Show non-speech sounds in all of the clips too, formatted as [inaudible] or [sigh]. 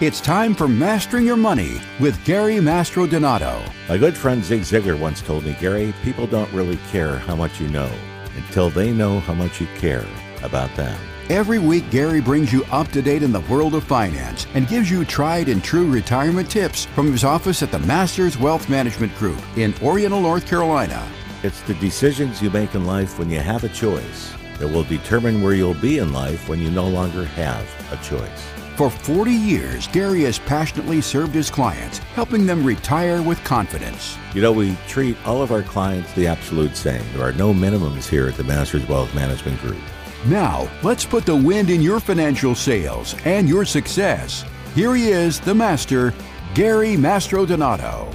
It's time for Mastering Your Money with Gary Mastrodonato. My good friend Zig Ziglar once told me, Gary, people don't really care how much you know until they know how much you care about them. Every week, Gary brings you up to date in the world of finance and gives you tried and true retirement tips from his office at the Masters Wealth Management Group in Oriental, North Carolina. It's the decisions you make in life when you have a choice that will determine where you'll be in life when you no longer have a choice. For 40 years, Gary has passionately served his clients, helping them retire with confidence. You know, we treat all of our clients the absolute same. There are no minimums here at the Masters Wealth Management Group. Now, let's put the wind in your financial sails and your success. Here he is, the master, Gary Mastrodonato.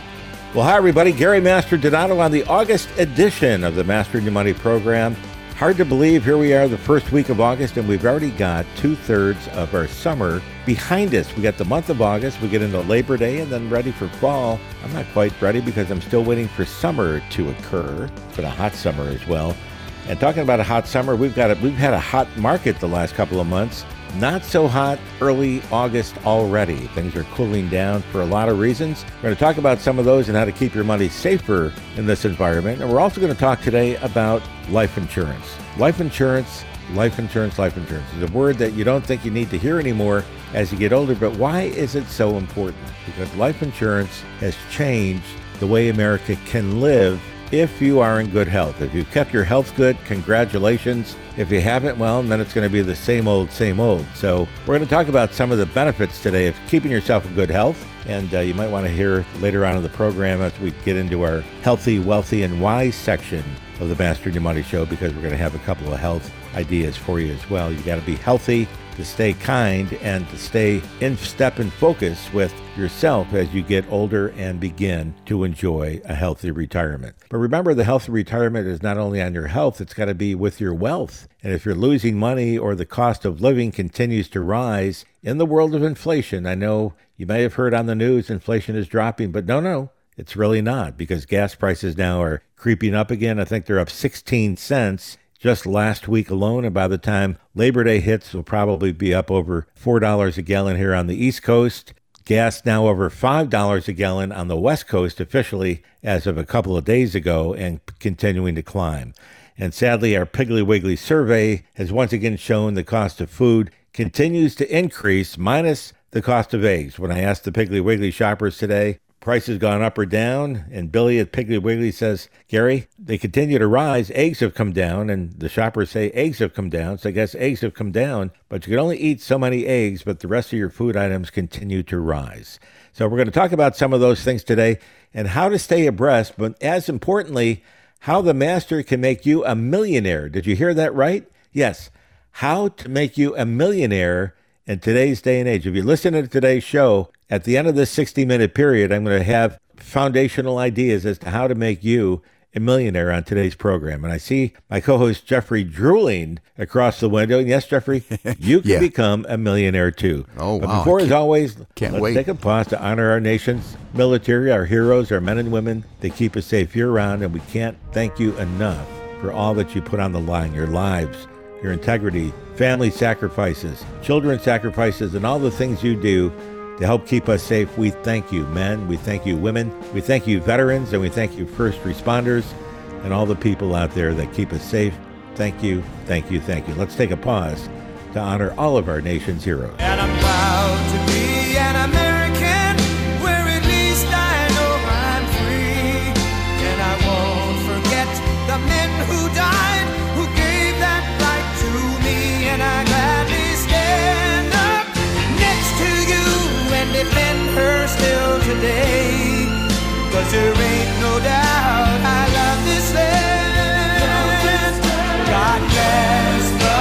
Well, hi, everybody. Gary Mastrodonato on the August edition of the Mastering Your Money program. Hard to believe here we are the first week of August, and we've already got two thirds of our summer behind us. We got the month of August, we get into Labor Day, and then ready for fall. I'm not quite ready because I'm still waiting for summer to occur. Been a hot summer as well. And talking about a hot summer, we've got a, we've had a hot market the last couple of months. Not so hot early August already. Things are cooling down for a lot of reasons. We're going to talk about some of those and how to keep your money safer in this environment. And we're also going to talk today about life insurance. Life insurance, life insurance, life insurance is a word that you don't think you need to hear anymore as you get older. But why is it so important? Because life insurance has changed the way America can live if you are in good health. If you've kept your health good, congratulations. If you haven't, well, then it's going to be the same old, same old. So, we're going to talk about some of the benefits today of keeping yourself in good health. And uh, you might want to hear later on in the program as we get into our healthy, wealthy, and wise section of the Mastering Your Money show because we're going to have a couple of health ideas for you as well. You got to be healthy to stay kind and to stay in step and focus with yourself as you get older and begin to enjoy a healthy retirement. But remember, the healthy retirement is not only on your health, it's got to be with your wealth. And if you're losing money or the cost of living continues to rise in the world of inflation, I know you may have heard on the news inflation is dropping, but no, no. It's really not because gas prices now are creeping up again. I think they're up 16 cents just last week alone. And by the time Labor Day hits, will probably be up over $4 a gallon here on the East Coast. Gas now over $5 a gallon on the West Coast officially as of a couple of days ago and continuing to climb. And sadly, our Piggly Wiggly survey has once again shown the cost of food continues to increase minus the cost of eggs. When I asked the Piggly Wiggly shoppers today, price has gone up or down. And Billy at Piggly Wiggly says, Gary, they continue to rise. Eggs have come down. And the shoppers say eggs have come down. So I guess eggs have come down, but you can only eat so many eggs, but the rest of your food items continue to rise. So we're going to talk about some of those things today and how to stay abreast, but as importantly, how the master can make you a millionaire. Did you hear that right? Yes. How to make you a millionaire in today's day and age. If you listen to today's show, at the end of this 60 minute period, I'm going to have foundational ideas as to how to make you a millionaire on today's program. And I see my co host Jeffrey drooling across the window. And yes, Jeffrey, [laughs] you can Yeah. become a millionaire too. Oh, but wow. before, as always, can't let's wait. take a pause to honor our nation's military, our heroes, our men and women. They keep us safe year round. And we can't thank you enough for all that you put on the line your lives, your integrity, family sacrifices, children sacrifices, and all the things you do to help keep us safe. We thank you, men. We thank you, women. We thank you, veterans, and we thank you, first responders, and all the people out there that keep us safe. Thank you, thank you, thank you. Let's take a pause to honor all of our nation's heroes. There ain't no doubt I love this land. God bless the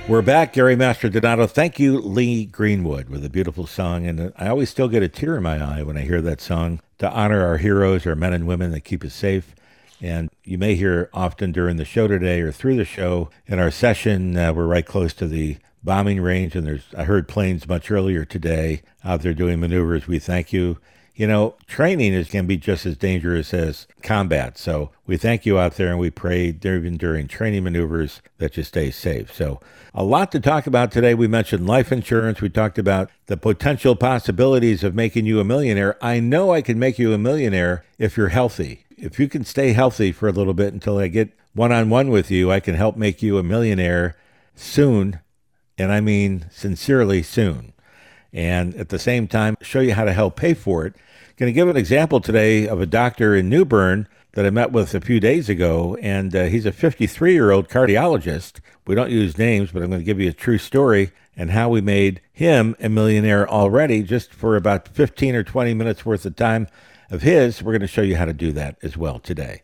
USA. We're back, Gary Mastrodonato. Thank you, Lee Greenwood, with a beautiful song. And I always still get a tear in my eye when I hear that song to honor our heroes, our men and women that keep us safe. And you may hear often during the show today or through the show in our session, uh, we're right close to the bombing range. And there's, I heard planes much earlier today out there doing maneuvers. We thank you. you know, training is going to be just as dangerous as combat. So we thank you out there and we pray even during training maneuvers that you stay safe. So a lot to talk about today. We mentioned life insurance. We talked about the potential possibilities of making you a millionaire. I know I can make you a millionaire if you're healthy. If you can stay healthy for a little bit until I get one on one with you, I can help make you a millionaire soon. And I mean sincerely soon. And at the same time, show you how to help pay for it Going to give an example today of a doctor in New Bern that I met with a few days ago, and uh, he's a 53 year old cardiologist. We don't use names, but I'm going to give you a true story and how we made him a millionaire already just for about 15 or 20 minutes worth of time of his. We're going to show you how to do that as well today.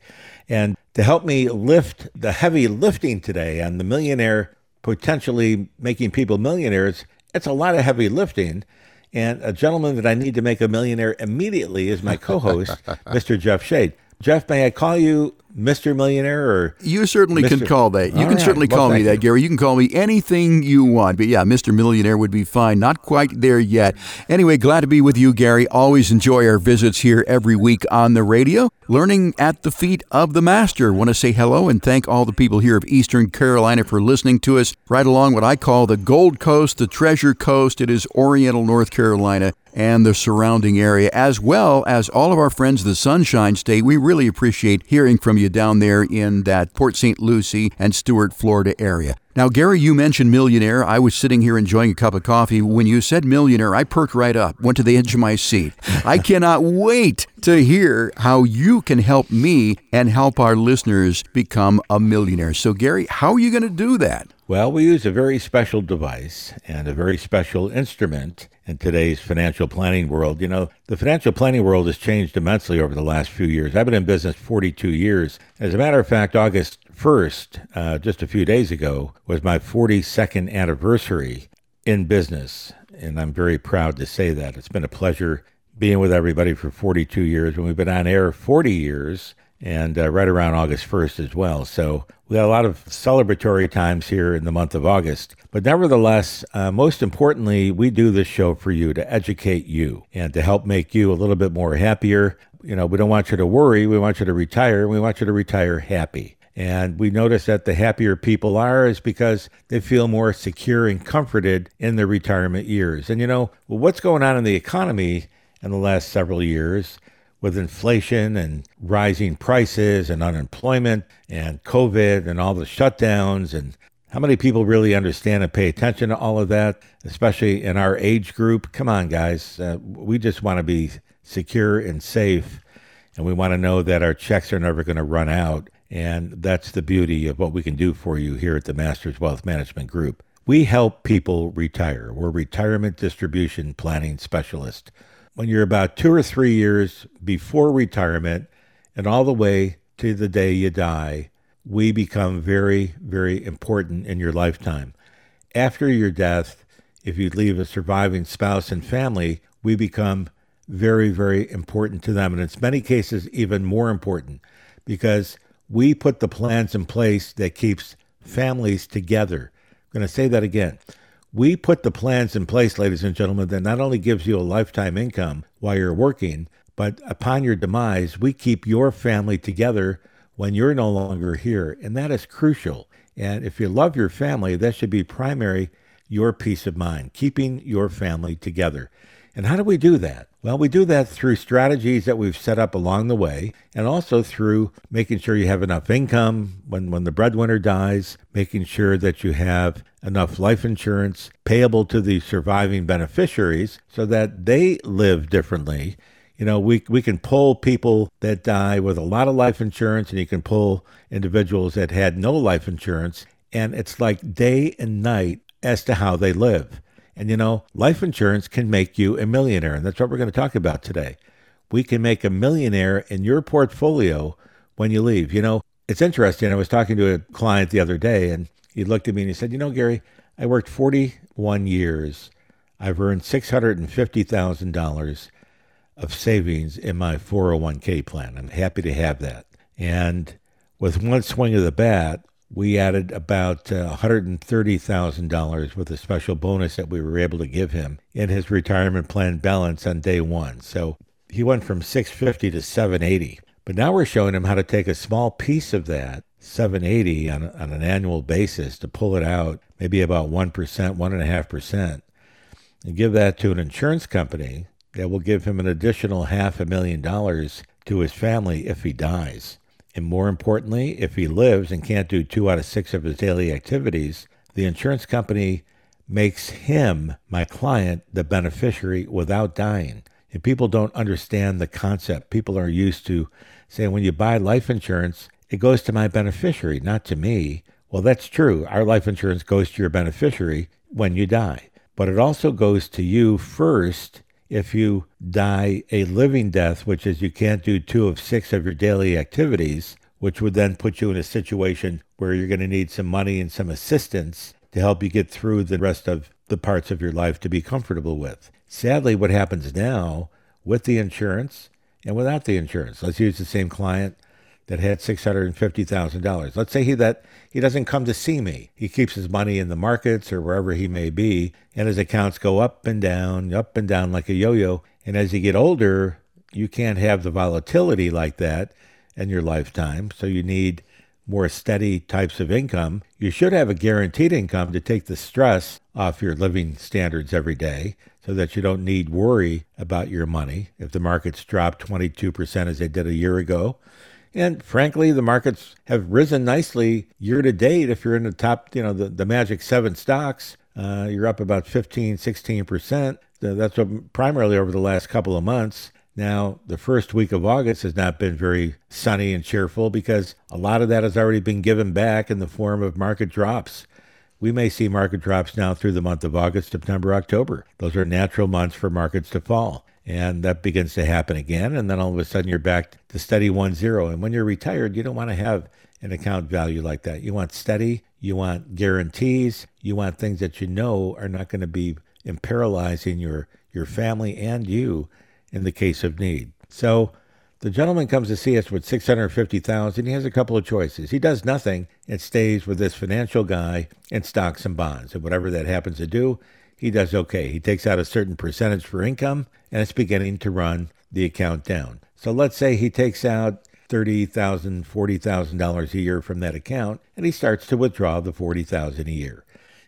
And to help me lift the heavy lifting today on the millionaire potentially making people millionaires, it's a lot of heavy lifting. And a gentleman that I need to make a millionaire immediately is my co host, [laughs] Mr. Jeff Shade. Jeff, may I call you Mr. Millionaire or You certainly Mr. can call that. You All can right. certainly well, call me that, Gary. You can call me anything you want. But yeah, Mr. Millionaire would be fine. Not quite there yet. Anyway, glad to be with you, Gary. Always enjoy our visits here every week on the radio. Learning at the feet of the master. Want to say hello and thank all the people here of Eastern Carolina for listening to us right along what I call the Gold Coast, the Treasure Coast. It is Oriental North Carolina and the surrounding area, as well as all of our friends, the Sunshine State. We really appreciate hearing from you down there in that Port St. Lucie and Stuart, Florida area. Now, Gary, you mentioned millionaire. I was sitting here enjoying a cup of coffee. When you said millionaire, I perked right up, went to the edge of my seat. I [laughs] cannot wait to hear how you can help me and help our listeners become a millionaire. So, Gary, how are you going to do that? Well, we use a very special device and a very special instrument in today's financial planning world. You know, the financial planning world has changed immensely over the last few years. I've been in business 42 years. As a matter of fact, August 1st, uh, just a few days ago, was my 42nd anniversary in business. And I'm very proud to say that. It's been a pleasure being with everybody for 42 years. And we've been on air 40 years and uh, right around August 1st as well. So we had a lot of celebratory times here in the month of August. But nevertheless, uh, most importantly, we do this show for you to educate you and to help make you a little bit more happier. You know, we don't want you to worry. We want you to retire. We want you to retire happy. And we notice that the happier people are is because they feel more secure and comforted in their retirement years. And you know, well, what's going on in the economy in the last several years with inflation and rising prices and unemployment and COVID and all the shutdowns and how many people really understand and pay attention to all of that, especially in our age group? Come on, guys. Uh, we just want to be secure and safe, and we want to know that our checks are never going to run out. And that's the beauty of what we can do for you here at the Masters Wealth Management Group. We help people retire. We're retirement distribution planning specialists when you're about two or three years before retirement and all the way to the day you die, we become very, very important in your lifetime. After your death, if you leave a surviving spouse and family, we become very, very important to them. And in many cases, even more important because we put the plans in place that keeps families together. I'm going to say that again. We put the plans in place, ladies and gentlemen, that not only gives you a lifetime income while you're working, but upon your demise, we keep your family together when you're no longer here. And that is crucial. And if you love your family, that should be primary your peace of mind, keeping your family together. And how do we do that? Well, we do that through strategies that we've set up along the way and also through making sure you have enough income when, when the breadwinner dies, making sure that you have enough life insurance payable to the surviving beneficiaries so that they live differently. You know, we, we can pull people that die with a lot of life insurance and you can pull individuals that had no life insurance. And it's like day and night as to how they live. And you know, life insurance can make you a millionaire. And that's what we're going to talk about today. We can make a millionaire in your portfolio when you leave. You know, it's interesting. I was talking to a client the other day and he looked at me and he said, You know, Gary, I worked 41 years. I've earned $650,000 of savings in my 401k plan. I'm happy to have that. And with one swing of the bat, we added about uh, $130,000 with a special bonus that we were able to give him in his retirement plan balance on day one. So he went from 650 to 780. But now we're showing him how to take a small piece of that 780 on, on an annual basis to pull it out, maybe about 1%, 1.5%, and give that to an insurance company that will give him an additional half a million dollars to his family if he dies. And more importantly, if he lives and can't do two out of six of his daily activities, the insurance company makes him, my client, the beneficiary without dying. And people don't understand the concept. People are used to saying when you buy life insurance, it goes to my beneficiary, not to me. Well, that's true. Our life insurance goes to your beneficiary when you die, but it also goes to you first if you die a living death, which is you can't do two of six of your daily activities, which would then put you in a situation where you're going to need some money and some assistance to help you get through the rest of the parts of your life to be comfortable with. Sadly, what happens now with the insurance and without the insurance, let's use the same client that had $650,000. Let's say he that he doesn't come to see me. He keeps his money in the markets or wherever he may be, and his accounts go up and down, up and down like a yo-yo. And as you get older, you can't have the volatility like that in your lifetime. So you need more steady types of income. You should have a guaranteed income to take the stress off your living standards every day so that you don't need worry about your money. If the markets drop 22% as they did a year ago, and frankly, the markets have risen nicely year to date. If you're in the top, you know, the, the magic seven stocks, uh, you're up about 15, 16%. That's what, primarily over the last couple of months. Now, the first week of August has not been very sunny and cheerful because a lot of that has already been given back in the form of market drops. We may see market drops now through the month of August, September, October. Those are natural months for markets to fall. And that begins to happen again. And then all of a sudden you're back to steady 1 0. And when you're retired, you don't want to have an account value like that. You want steady, you want guarantees, you want things that you know are not going to be imperiling your, your family and you in the case of need. So the gentleman comes to see us with 650,000. He has a couple of choices. He does nothing and stays with this financial guy in stocks and bonds. And whatever that happens to do, he does okay. He takes out a certain percentage for income and it's beginning to run the account down. So let's say he takes out $30,000, $40,000 a year from that account and he starts to withdraw the 40,000 a year.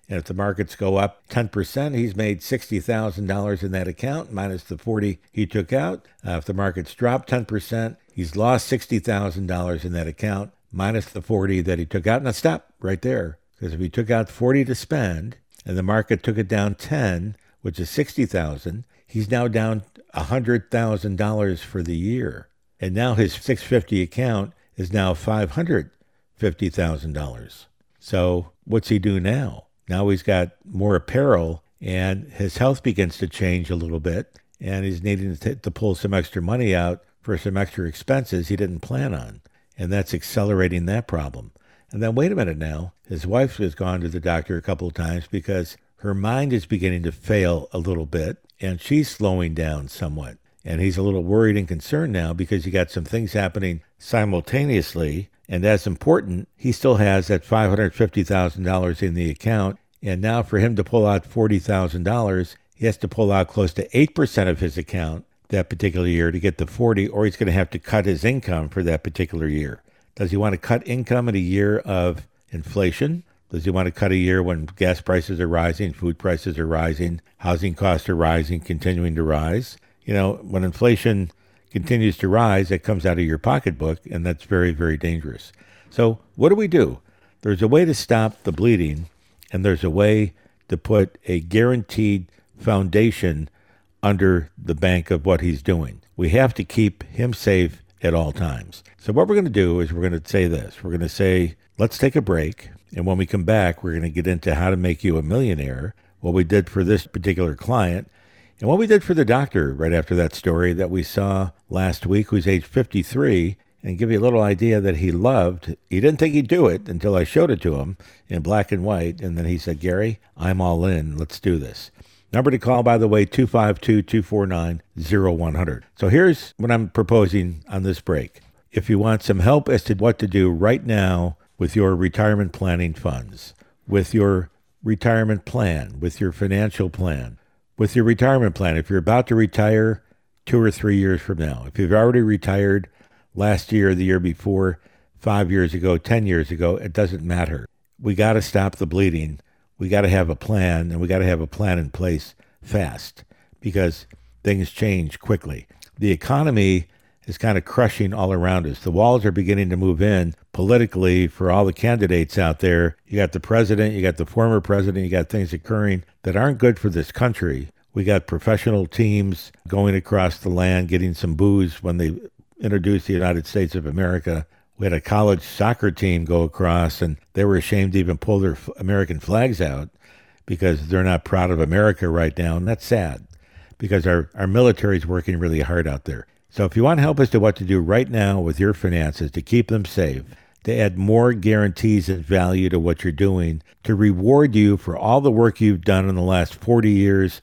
And if the markets go up 10%, he's made $60,000 in that account minus the 40 he took out. Uh, if the markets drop 10%, he's lost $60,000 in that account minus the 40 that he took out. Now stop right there because if he took out 40 to spend and the market took it down 10, which is 60,000, he's now down $100,000 for the year. And now his 650 account is now $550,000. So what's he do now? Now he's got more apparel and his health begins to change a little bit and he's needing to, t- to pull some extra money out for some extra expenses he didn't plan on. And that's accelerating that problem. And then wait a minute now. His wife has gone to the doctor a couple of times because her mind is beginning to fail a little bit and she's slowing down somewhat. And he's a little worried and concerned now because you got some things happening simultaneously and as important, he still has that $550,000 in the account. And now for him to pull out $40,000, he has to pull out close to 8% of his account that particular year to get the 40 or he's going to have to cut his income for that particular year. Does he want to cut income in a year of inflation? Does he want to cut a year when gas prices are rising, food prices are rising, housing costs are rising, continuing to rise? You know, when inflation continues to rise, it comes out of your pocketbook, and that's very, very dangerous. So, what do we do? There's a way to stop the bleeding, and there's a way to put a guaranteed foundation under the bank of what he's doing. We have to keep him safe at all times. So, what we're going to do is we're going to say this we're going to say, let's take a break. And when we come back, we're going to get into how to make you a millionaire, what we did for this particular client, and what we did for the doctor right after that story that we saw last week, who's age 53, and give you a little idea that he loved. He didn't think he'd do it until I showed it to him in black and white. And then he said, Gary, I'm all in. Let's do this. Number to call, by the way, 252 249 0100. So here's what I'm proposing on this break. If you want some help as to what to do right now with your retirement planning funds, with your retirement plan, with your financial plan, with your retirement plan. If you're about to retire, two or three years from now. If you've already retired last year, the year before, five years ago, 10 years ago, it doesn't matter. We got to stop the bleeding. We got to have a plan, and we got to have a plan in place fast because things change quickly. The economy is kind of crushing all around us. The walls are beginning to move in politically for all the candidates out there. You got the president, you got the former president, you got things occurring that aren't good for this country. We got professional teams going across the land getting some booze when they introduced the United States of America. We had a college soccer team go across and they were ashamed to even pull their American flags out because they're not proud of America right now. And that's sad because our, our military is working really hard out there. So if you want help as to what to do right now with your finances to keep them safe, to add more guarantees and value to what you're doing, to reward you for all the work you've done in the last 40 years,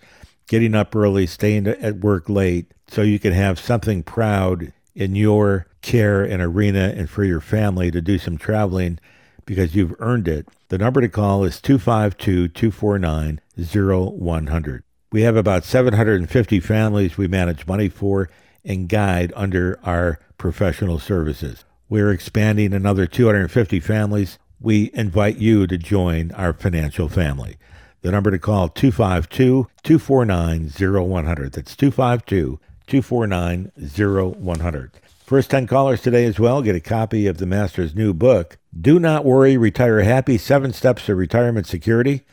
getting up early, staying at work late, so you can have something proud in your care and arena and for your family to do some traveling because you've earned it. The number to call is 252 249 0100. We have about 750 families we manage money for and guide under our professional services. We're expanding another 250 families. We invite you to join our financial family. The number to call 252 249 0100. That's 252 249 0100. First 10 callers today as well get a copy of the Master's new book, Do Not Worry, Retire Happy Seven Steps to Retirement Security,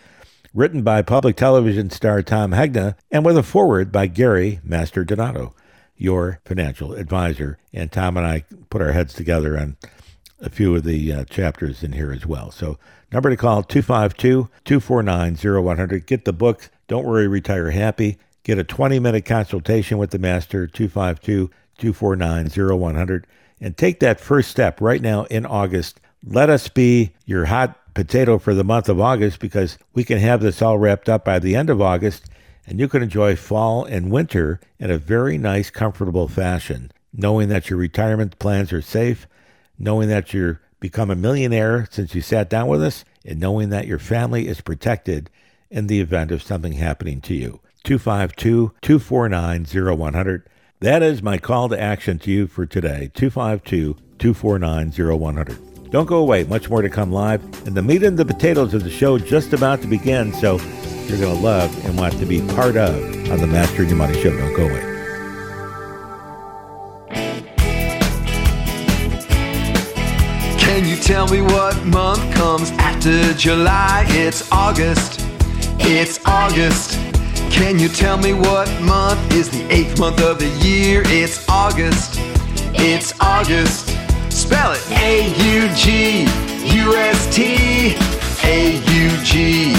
written by public television star Tom Hegna and with a foreword by Gary Mastrodonato your financial advisor. And Tom and I put our heads together on a few of the uh, chapters in here as well. So, number to call 252 249 0100. Get the book, Don't Worry, Retire Happy. Get a 20 minute consultation with the master, 252 249 0100. And take that first step right now in August. Let us be your hot potato for the month of August because we can have this all wrapped up by the end of August and you can enjoy fall and winter in a very nice, comfortable fashion, knowing that your retirement plans are safe, knowing that you're become a millionaire since you sat down with us, and knowing that your family is protected in the event of something happening to you. 252 249 0100. That is my call to action to you for today 252 249 0100. Don't go away, much more to come live, and the meat and the potatoes of the show just about to begin, so you're going to love and want to be part of on the Mastering Your Money Show. Don't go away. Can you tell me what month comes after July? It's August. It's August. Can you tell me what month is the eighth month of the year? It's August. It's August. Spell it A U G U S T. A U G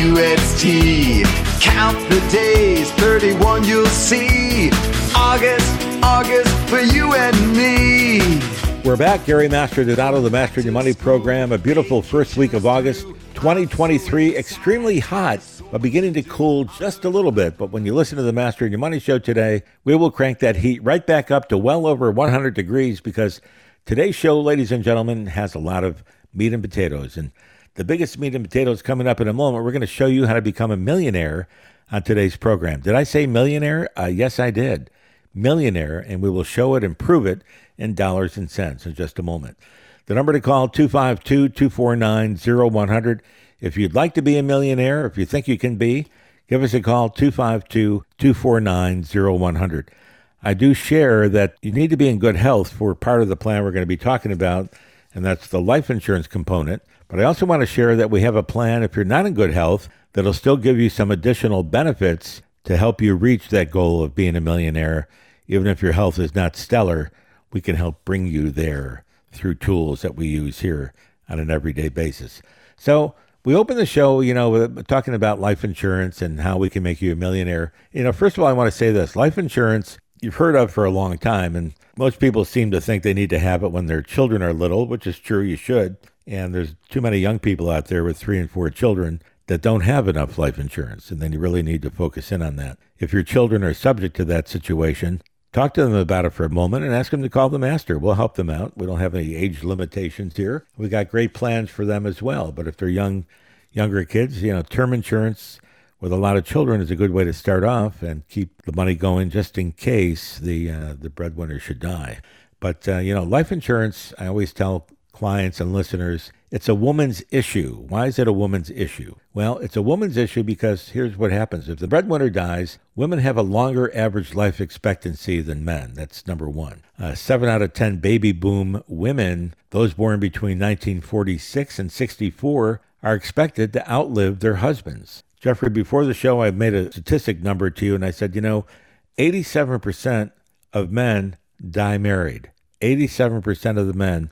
U S T. Count the days, 31 you'll see. August, August for you and me. We're back. Gary Mastrodonato, the Master Your Money program. A beautiful first week of August 2023. Extremely hot, but beginning to cool just a little bit. But when you listen to the Master Your Money show today, we will crank that heat right back up to well over 100 degrees because today's show, ladies and gentlemen, has a lot of meat and potatoes. And the biggest meat and potatoes coming up in a moment. We're going to show you how to become a millionaire on today's program. Did I say millionaire? Uh, yes, I did. Millionaire, and we will show it and prove it in dollars and cents in just a moment. The number to call 252 249 0100. If you'd like to be a millionaire, if you think you can be, give us a call 252 249 0100. I do share that you need to be in good health for part of the plan we're going to be talking about, and that's the life insurance component. But I also want to share that we have a plan, if you're not in good health, that'll still give you some additional benefits to help you reach that goal of being a millionaire. Even if your health is not stellar, we can help bring you there through tools that we use here on an everyday basis. So, we open the show, you know, talking about life insurance and how we can make you a millionaire. You know, first of all, I want to say this life insurance you've heard of for a long time, and most people seem to think they need to have it when their children are little, which is true, you should. And there's too many young people out there with three and four children that don't have enough life insurance. And then you really need to focus in on that. If your children are subject to that situation, talk to them about it for a moment and ask them to call the master. We'll help them out. We don't have any age limitations here. We got great plans for them as well. But if they're young, younger kids, you know, term insurance with a lot of children is a good way to start off and keep the money going just in case the uh, the breadwinner should die. But uh, you know, life insurance, I always tell clients and listeners, it's a woman's issue. Why is it a woman's issue? Well, it's a woman's issue because here's what happens. If the breadwinner dies, women have a longer average life expectancy than men. That's number one. Uh, seven out of 10 baby boom women, those born between 1946 and 64, are expected to outlive their husbands. Jeffrey, before the show, I made a statistic number to you, and I said, you know, 87% of men die married. 87% of the men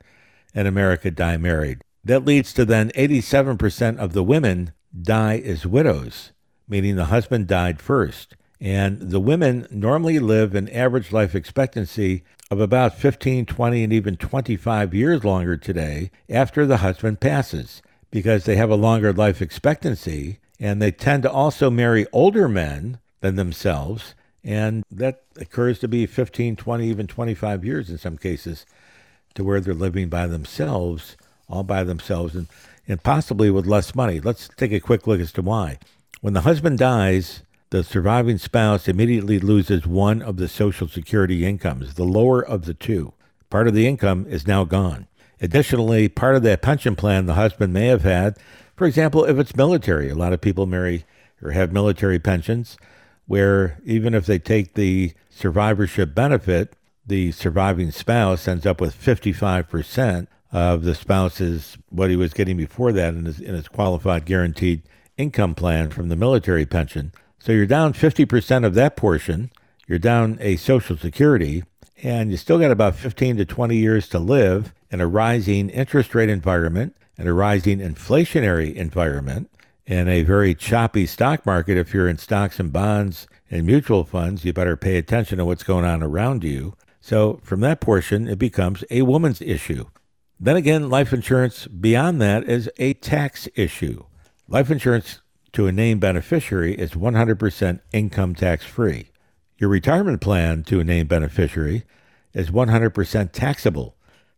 in America die married. That leads to then 87% of the women die as widows, meaning the husband died first. And the women normally live an average life expectancy of about 15, 20, and even 25 years longer today after the husband passes because they have a longer life expectancy and they tend to also marry older men than themselves. And that occurs to be 15, 20, even 25 years in some cases to where they're living by themselves, all by themselves, and, and possibly with less money. Let's take a quick look as to why. When the husband dies, the surviving spouse immediately loses one of the Social Security incomes, the lower of the two. Part of the income is now gone. Additionally, part of that pension plan the husband may have had for example, if it's military, a lot of people marry or have military pensions where even if they take the survivorship benefit, the surviving spouse ends up with 55% of the spouse's what he was getting before that in his, in his qualified guaranteed income plan from the military pension. So you're down 50% of that portion. You're down a Social Security, and you still got about 15 to 20 years to live in a rising interest rate environment and a rising inflationary environment and a very choppy stock market, if you're in stocks and bonds and mutual funds, you better pay attention to what's going on around you. So, from that portion, it becomes a woman's issue. Then again, life insurance beyond that is a tax issue. Life insurance to a named beneficiary is 100% income tax free. Your retirement plan to a named beneficiary is 100% taxable.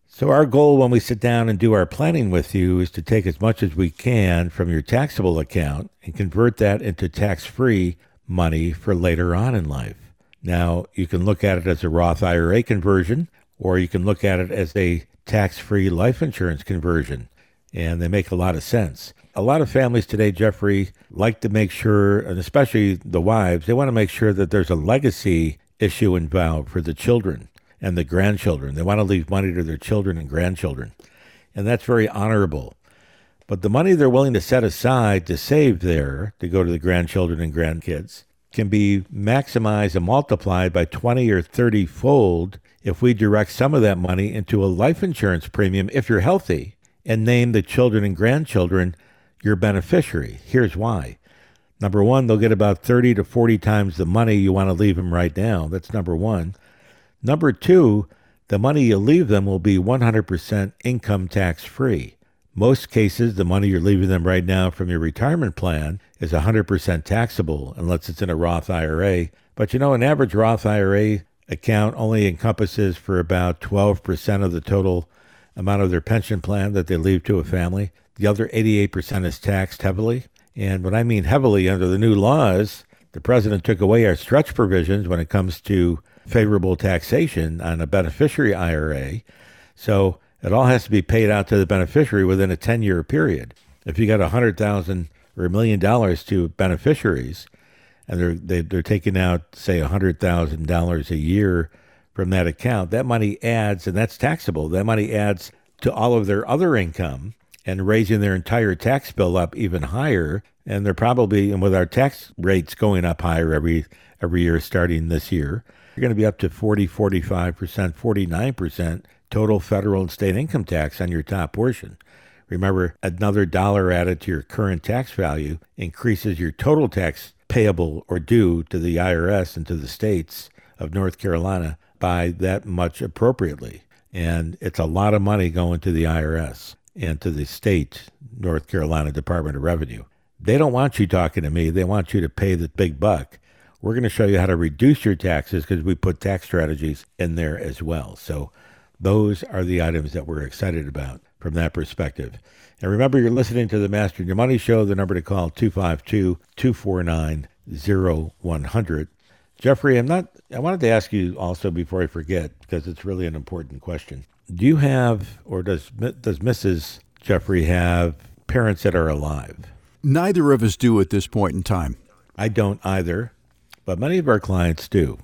So, our goal when we sit down and do our planning with you is to take as much as we can from your taxable account and convert that into tax free money for later on in life. Now, you can look at it as a Roth IRA conversion, or you can look at it as a tax free life insurance conversion, and they make a lot of sense. A lot of families today, Jeffrey, like to make sure, and especially the wives, they want to make sure that there's a legacy issue involved for the children and the grandchildren. They want to leave money to their children and grandchildren. And that's very honorable. But the money they're willing to set aside to save there, to go to the grandchildren and grandkids, can be maximized and multiplied by 20 or 30 fold if we direct some of that money into a life insurance premium if you're healthy and name the children and grandchildren your beneficiary. Here's why. Number one, they'll get about 30 to 40 times the money you want to leave them right now. That's number one. Number two, the money you leave them will be 100% income tax free. Most cases, the money you're leaving them right now from your retirement plan is 100% taxable unless it's in a Roth IRA. But you know, an average Roth IRA account only encompasses for about 12% of the total amount of their pension plan that they leave to a family. The other 88% is taxed heavily. And what I mean heavily under the new laws, the president took away our stretch provisions when it comes to favorable taxation on a beneficiary IRA. So it all has to be paid out to the beneficiary within a 10 year period. If you got a hundred thousand or a million dollars to beneficiaries, and they're they, are they are taking out say hundred thousand dollars a year from that account, that money adds, and that's taxable. That money adds to all of their other income and raising their entire tax bill up even higher. And they're probably, and with our tax rates going up higher every every year starting this year, you're going to be up to 40, 45%, 49% total federal and state income tax on your top portion. Remember, another dollar added to your current tax value increases your total tax payable or due to the IRS and to the states of North Carolina by that much appropriately. And it's a lot of money going to the IRS and to the state North Carolina Department of Revenue. They don't want you talking to me. They want you to pay the big buck we're going to show you how to reduce your taxes because we put tax strategies in there as well. So those are the items that we're excited about. from that perspective. And remember, you're listening to the Master Your Money Show. The number to call 252 249 0100. Jeffrey, I'm not. I wanted to ask you also before I forget because it's really an important question. Do you have, or does does Mrs. Jeffrey have parents that are alive? Neither of us do at this point in time. I don't either, but many of our clients do.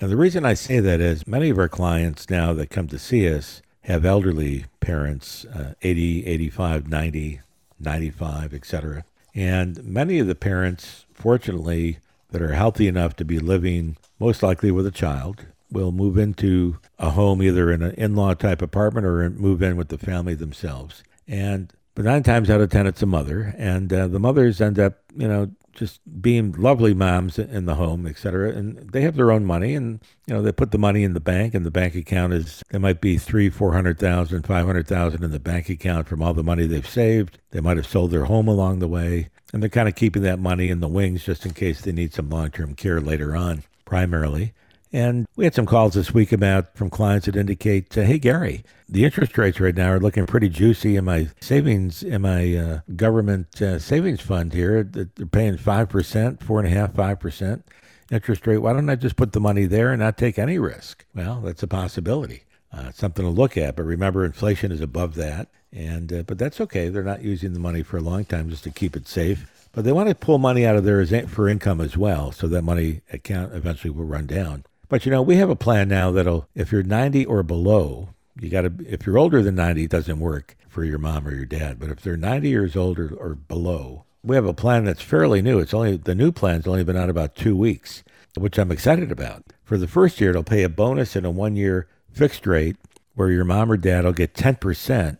And the reason I say that is many of our clients now that come to see us have elderly parents, uh, 80, 85, 90, 95, etc. And many of the parents, fortunately, that are healthy enough to be living most likely with a child will move into a home either in an in-law type apartment or move in with the family themselves. And but nine times out of ten, it's a mother, and uh, the mothers end up, you know, just being lovely moms in the home, et cetera. And they have their own money, and you know, they put the money in the bank, and the bank account is there might be three, four hundred thousand, five hundred thousand in the bank account from all the money they've saved. They might have sold their home along the way, and they're kind of keeping that money in the wings just in case they need some long-term care later on, primarily. And we had some calls this week about from clients that indicate, uh, hey, Gary, the interest rates right now are looking pretty juicy in my savings, in my uh, government uh, savings fund here. They're paying 5%, 4.5%, 5% interest rate. Why don't I just put the money there and not take any risk? Well, that's a possibility. Uh, something to look at. But remember, inflation is above that. And uh, but that's okay. They're not using the money for a long time just to keep it safe. But they want to pull money out of there for income as well, so that money account eventually will run down. But you know, we have a plan now that'll, if you're 90 or below, you got to, if you're older than 90, it doesn't work for your mom or your dad. But if they're 90 years old or, or below, we have a plan that's fairly new. It's only, the new plan's only been out about two weeks, which I'm excited about. For the first year, it'll pay a bonus in a one year fixed rate where your mom or dad will get 10%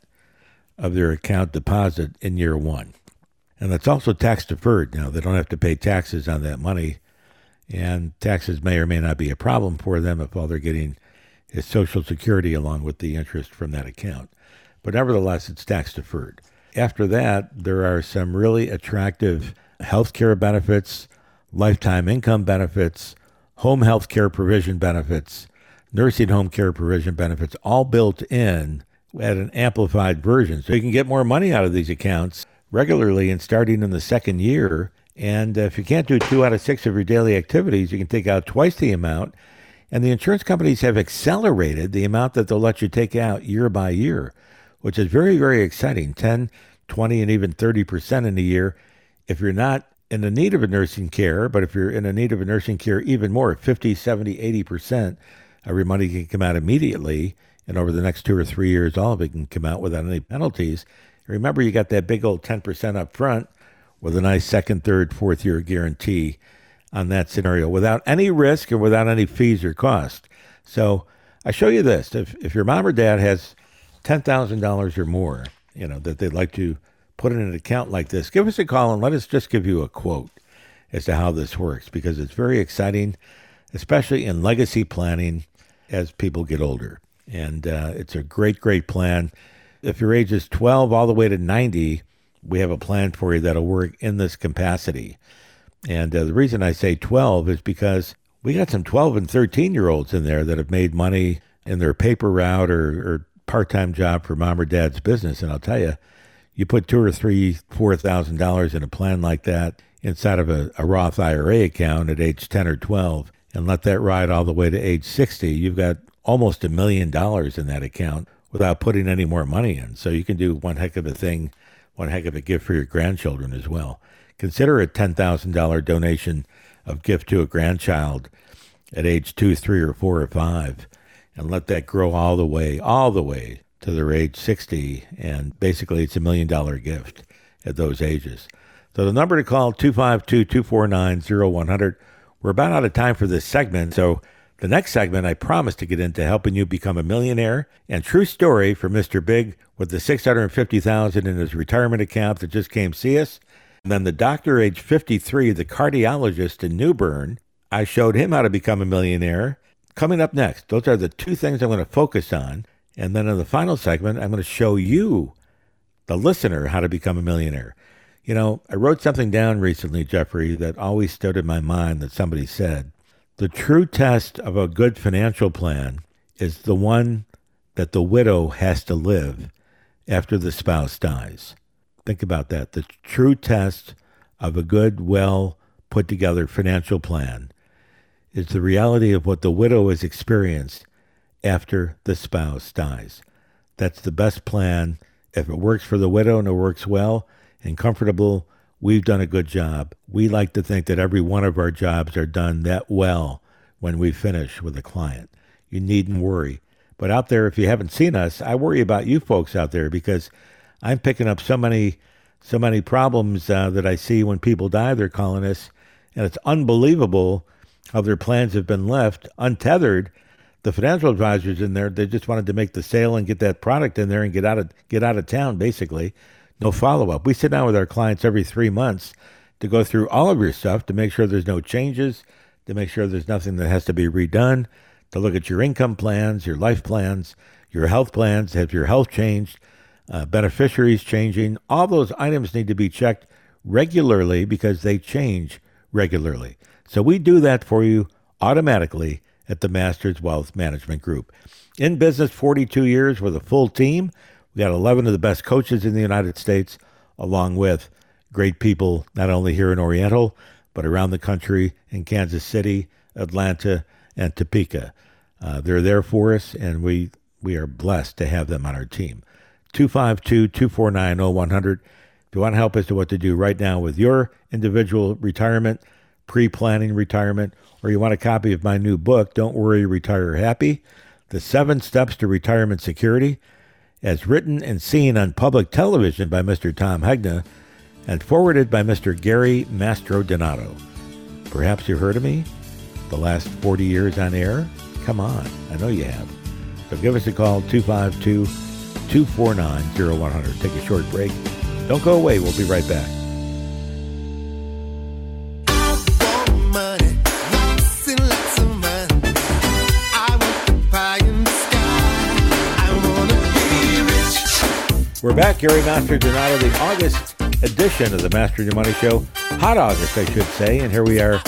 of their account deposit in year one. And that's also tax deferred now. They don't have to pay taxes on that money and taxes may or may not be a problem for them if all they're getting is Social Security along with the interest from that account. But nevertheless, it's tax deferred. After that, there are some really attractive health care benefits, lifetime income benefits, home health care provision benefits, nursing home care provision benefits, all built in at an amplified version. So you can get more money out of these accounts regularly and starting in the second year and if you can't do two out of six of your daily activities, you can take out twice the amount. And the insurance companies have accelerated the amount that they'll let you take out year by year, which is very, very exciting 10, 20, and even 30% in a year. If you're not in the need of a nursing care, but if you're in the need of a nursing care, even more 50, 70, 80% of your money can come out immediately. And over the next two or three years, all of it can come out without any penalties. Remember, you got that big old 10% up front with a nice second, third, fourth year guarantee on that scenario without any risk and without any fees or cost. So I show you this. If, if your mom or dad has $10,000 or more, you know, that they'd like to put in an account like this, give us a call and let us just give you a quote as to how this works because it's very exciting, especially in legacy planning as people get older. And uh, it's a great, great plan. If your age is 12 all the way to 90, we have a plan for you that'll work in this capacity. And uh, the reason I say 12 is because we got some 12 and 13 year olds in there that have made money in their paper route or, or part time job for mom or dad's business. And I'll tell you, you put two or three, four thousand dollars in a plan like that inside of a, a Roth IRA account at age 10 or 12 and let that ride all the way to age 60, you've got almost a million dollars in that account without putting any more money in. So you can do one heck of a thing one heck of a gift for your grandchildren as well. Consider a $10,000 donation of gift to a grandchild at age two, three, or four, or five, and let that grow all the way, all the way to their age 60. And basically, it's a million dollar gift at those ages. So the number to call 252 249 0100. We're about out of time for this segment. So the next segment, I promise to get into helping you become a millionaire and true story for Mr. Big with the 650,000 in his retirement account that just came see us. And then the doctor, age 53, the cardiologist in New Bern, I showed him how to become a millionaire. Coming up next, those are the two things I'm going to focus on. And then in the final segment, I'm going to show you, the listener, how to become a millionaire. You know, I wrote something down recently, Jeffrey, that always stood in my mind that somebody said. The true test of a good financial plan is the one that the widow has to live after the spouse dies. Think about that. The true test of a good, well put together financial plan is the reality of what the widow has experienced after the spouse dies. That's the best plan. If it works for the widow and it works well and comfortable, we've done a good job. We like to think that every one of our jobs are done that well when we finish with a client. You needn't worry. But out there, if you haven't seen us, I worry about you folks out there because I'm picking up so many, so many problems uh, that I see when people die. They're calling us, and it's unbelievable how their plans have been left untethered. The financial advisors in there, they just wanted to make the sale and get that product in there and get out of get out of town, basically. No follow up. We sit down with our clients every three months to go through all of your stuff to make sure there's no changes, to make sure there's nothing that has to be redone, to look at your income plans, your life plans, your health plans, have your health changed, uh, beneficiaries changing. All those items need to be checked regularly because they change regularly. So we do that for you automatically at the Masters Wealth Management Group. In business 42 years with a full team. We got 11 of the best coaches in the United States, along with great people not only here in Oriental, but around the country in Kansas City, Atlanta, and Topeka. Uh, they're there for us, and we, we are blessed to have them on our team. 252 249 0100. If you want to help as to what to do right now with your individual retirement, pre planning retirement, or you want a copy of my new book, Don't Worry, Retire Happy The Seven Steps to Retirement Security, as written and seen on public television by Mr. Tom Hegna and forwarded by Mr. Gary Mastrodonato. Perhaps you heard of me the last 40 years on air? Come on, I know you have. So give us a call, 252 249 0100. Take a short break. Don't go away, we'll be right back. We're back. Gary Mastrodonato, the August edition of the Master Your Money Show. Hot August, I should say. And here we are,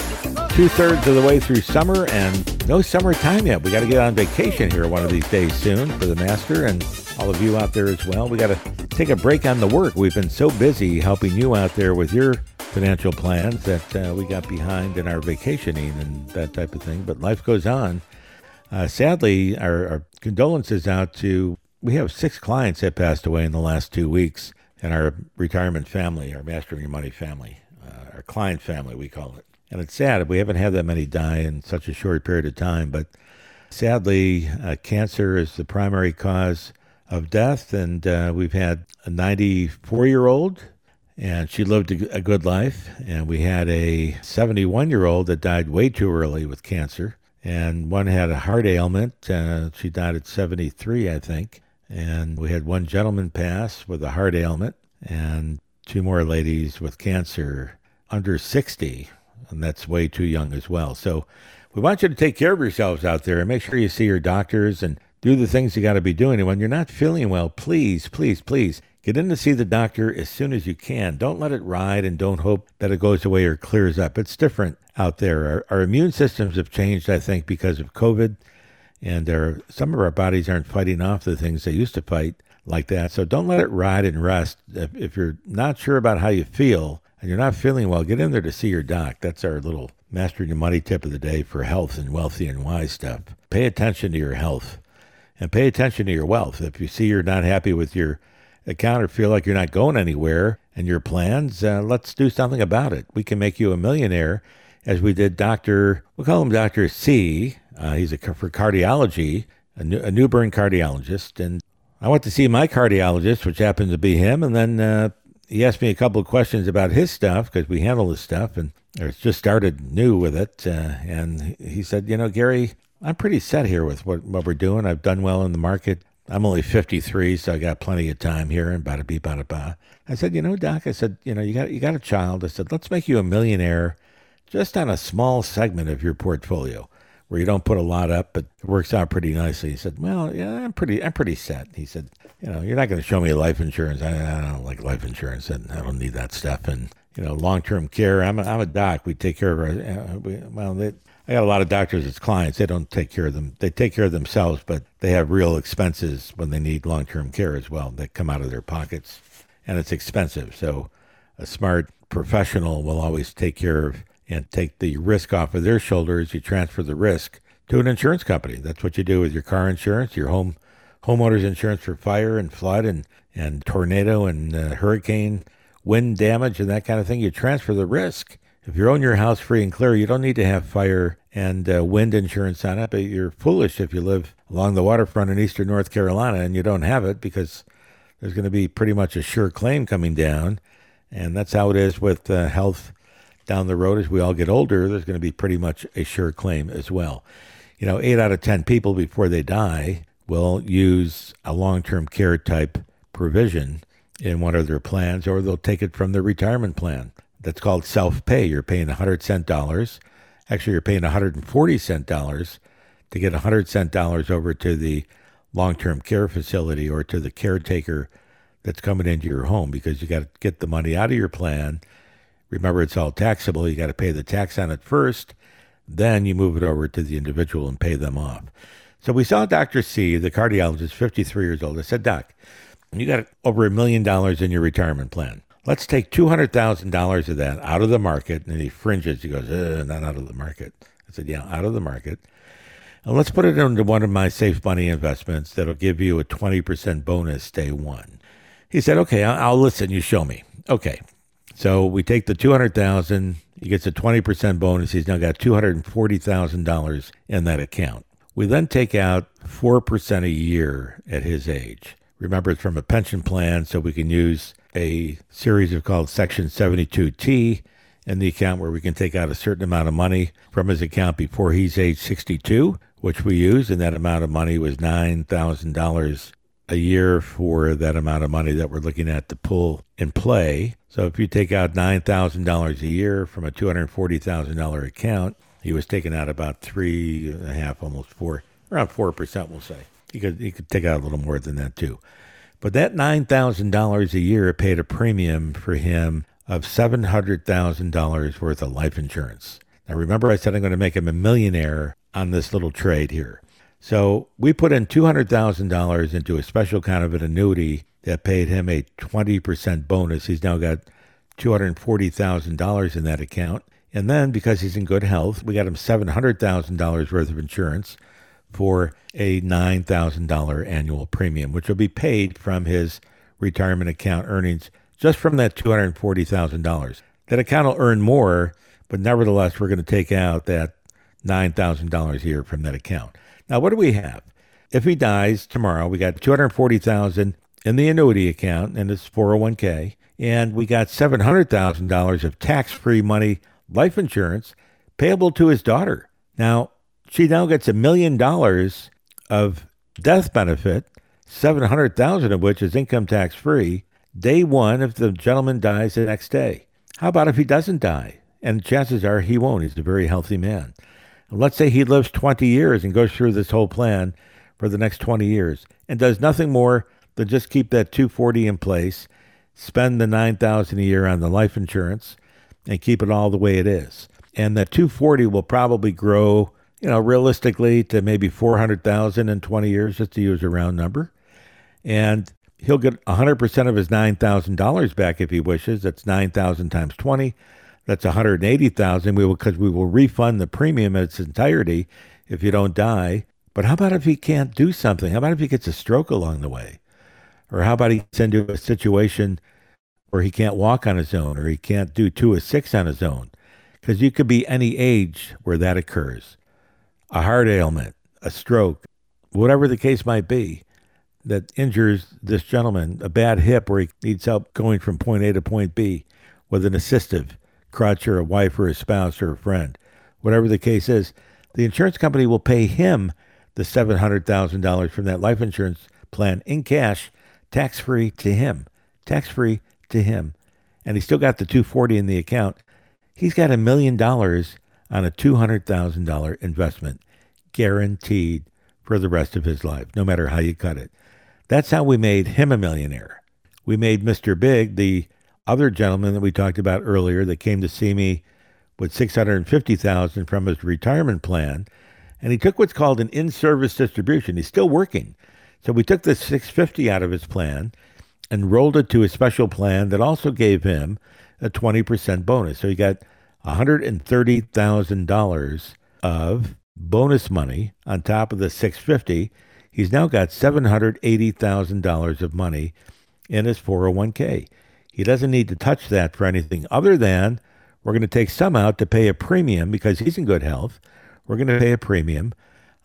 two thirds of the way through summer and no summertime yet. We got to get on vacation here one of these days soon for the Master and all of you out there as well. We got to take a break on the work. We've been so busy helping you out there with your financial plans that uh, we got behind in our vacationing and that type of thing. But life goes on. Uh, sadly, our, our condolences out to we have six clients that passed away in the last two weeks in our retirement family, our Mastering Your Money family, uh, our client family, we call it. And it's sad. We haven't had that many die in such a short period of time, but sadly, uh, cancer is the primary cause of death. And uh, we've had a 94 year old, and she lived a, good life. And we had a 71 year old that died way too early with cancer. And one had a heart ailment. Uh, she died at 73, I think. And we had one gentleman pass with a heart ailment and two more ladies with cancer under 60. And that's way too young as well. So we want you to take care of yourselves out there and make sure you see your doctors and do the things you got to be doing. And when you're not feeling well, please, please, please get in to see the doctor as soon as you can. Don't let it ride and don't hope that it goes away or clears up. It's different out there. Our, our immune systems have changed, I think, because of COVID and some of our bodies aren't fighting off the things they used to fight like that. So don't let it ride and rest. If, if you're not sure about how you feel and you're not feeling well, get in there to see your doc. That's our little mastering your money tip of the day for health and wealthy and wise stuff. Pay attention to your health and pay attention to your wealth. If you see you're not happy with your account or feel like you're not going anywhere and your plans, uh, let's do something about it. We can make you a millionaire as we did Dr. We'll call him Dr. C uh, he's a, for cardiology, a, New, a cardiologist. And I went to see my cardiologist, which happened to be him. And then uh, he asked me a couple of questions about his stuff because we handle his stuff and it's just started new with it. Uh, and he said, You know, Gary, I'm pretty set here with what, what we're doing. I've done well in the market. I'm only 53, so I got plenty of time here and bada beep bada ba. I said, you know, Doc, I said, you know, you got you got a child. I said, let's make you a millionaire just on a small segment of your portfolio where you don't put a lot up, but it works out pretty nicely. He said, "Well, yeah, I'm pretty, I'm pretty set." He said, "You know, you're not going to show me life insurance. I, I, don't like life insurance, and I don't need that stuff. And you know, long-term care. I'm a, I'm a doc. We take care of our. Uh, we, well, they, I got a lot of doctors as clients. They don't take care of them. They take care of themselves, but they have real expenses when they need long term care as well that come out of their pockets. And it's expensive. So a smart professional will always take care of and take the risk off of their shoulders. You transfer the risk to an insurance company. That's what you do with your car insurance, your home homeowners insurance for fire and flood and, and tornado and uh, hurricane wind damage and that kind of thing. You transfer the risk if you own your house free and clear, you don't need to have fire and uh, wind insurance on it, but you're foolish if you live along the waterfront in eastern North Carolina and you don't have it because there's going to be pretty much a sure claim coming down. And that's how it is with uh, health down the road. As we all get older, there's going to be pretty much a sure claim as well. You know, eight out of 10 people before they die will use a long term care type provision in one of their plans, or they'll take it from their retirement plan that's called self pay. You're paying 100 cent dollars. Actually, you're paying 140 cent dollars to get 100 cent dollars over to the long term care facility or to the caretaker that's coming into your home because you got to get the money out of your plan. Remember, it's all taxable. You got to pay the tax on it first. Then you move it over to the individual and pay them off. So we saw Dr. C, the cardiologist, 53 years old. I said, Doc, you got over a million dollars in your retirement plan. Let's take $200,000 of that out of the market. And he fringes. He goes, uh, not out of the market. I said, yeah, out of the market. And let's put it into one of my safe money investments that'll give you a 20% bonus day one. He said, okay, I'll, I'll listen. You show me. Okay. So we take the 200,000. He gets a 20% bonus. He's now got $240,000 in that account. We then take out 4% a year at his age. Remember, it's from a pension plan, so we can use a series of called Section 72T in the account where we can take out a certain amount of money from his account before he's age 62, which we use, and that amount of money was $9,000 a year for that amount of money that we're looking at to pull in play. So if you take out $9,000 a year from a $240,000 account, he was taking out about three and a half, almost four, around 4%, we'll say. He could, he could take out a little more than that too. But that $9,000 a year paid a premium for him of $700,000 worth of life insurance. Now, remember, I said I'm going to make him a millionaire on this little trade here. So we put in $200,000 into a special kind of an annuity that paid him a 20% bonus. He's now got $240,000 in that account. And then, because he's in good health, we got him $700,000 worth of insurance for a $9,000 annual premium, which will be paid from his retirement account earnings just from that $240,000. That account will earn more, but nevertheless, we're going to take out that $9,000 a year from that account. Now, what do we have? If he dies tomorrow, we got 240,000 in the annuity account and it's 401k, and we got $700,000 of tax-free money life insurance payable to his daughter. Now, she now gets a million dollars of death benefit, 700,000 of which is income tax free, day one if the gentleman dies the next day. How about if he doesn't die? And chances are he won't. He's a very healthy man. Let's say he lives 20 years and goes through this whole plan for the next 20 years and does nothing more than just keep that 240 in place, spend the 9000 a year on the life insurance and keep it all the way it is. And that 240 will probably grow you know, realistically to maybe 400,000 in 20 years, just to use a round number. And he'll get 100% of his $9,000 back if he wishes. That's 9,000 times 20. That's 180,000. We will, because we will refund the premium in its entirety if you don't die. But how about if he can't do something? How about if he gets a stroke along the way? Or how about he gets into a situation where he can't walk on his own or he can't do two or six on his own? Because you could be any age where that occurs a heart ailment, a stroke, whatever the case might be, that injures this gentleman, a bad hip where he needs help going from point A to point B with an assistive crutch or a wife or a spouse or a friend, whatever the case is, the insurance company will pay him the $700,000 from that life insurance plan in cash, tax free to him, tax free to him. And he's still got the 240 in the account. He's got a million dollars on a $200,000 investment, guaranteed for the rest of his life, no matter how you cut it. That's how we made him a millionaire. We made Mr. Big, the other gentleman that we talked about earlier that came to see me with 650,000 from his retirement plan and he took what's called an in-service distribution. He's still working. So we took the 650 out of his plan and rolled it to a special plan that also gave him a 20% bonus. So he got $130,000 of bonus money on top of the 650. He's now got $780,000 of money in his 401k. He doesn't need to touch that for anything other than we're going to take some out to pay a premium because he's in good health. We're going to pay a premium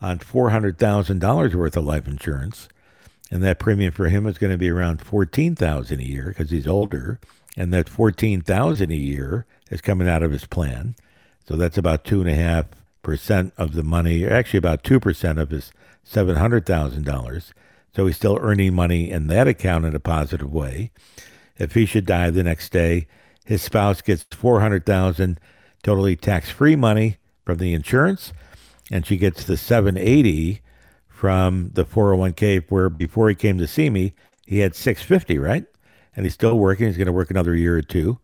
on $400,000 worth of life insurance. And that premium for him is going to be around 14000 a year because he's older. And that 14000 a year is coming out of his plan. So that's about 2.5% of the money, actually about 2% of his $700,000. So he's still earning money in that account in a positive way. If he should die the next day, his spouse gets 400,000 totally tax-free money from the insurance and she gets the 780 from the 401k where before he came to see me, he had 650, right? And he's still working. He's going to work another year or two.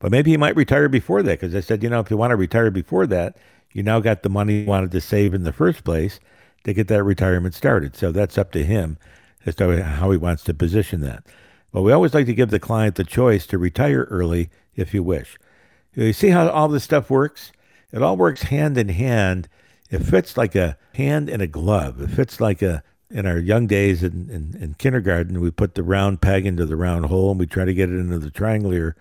But maybe he might retire before that because I said, you know, if you want to retire before that, you now got the money you wanted to save in the first place to get that retirement started. So that's up to him as to how he wants to position that. But we always like to give the client the choice to retire early if you wish. You see how all this stuff works? It all works hand in hand. It fits like a hand in a glove. It fits like a in our young days in, in, in kindergarten, we put the round peg into the round hole and we try to get it into the triangular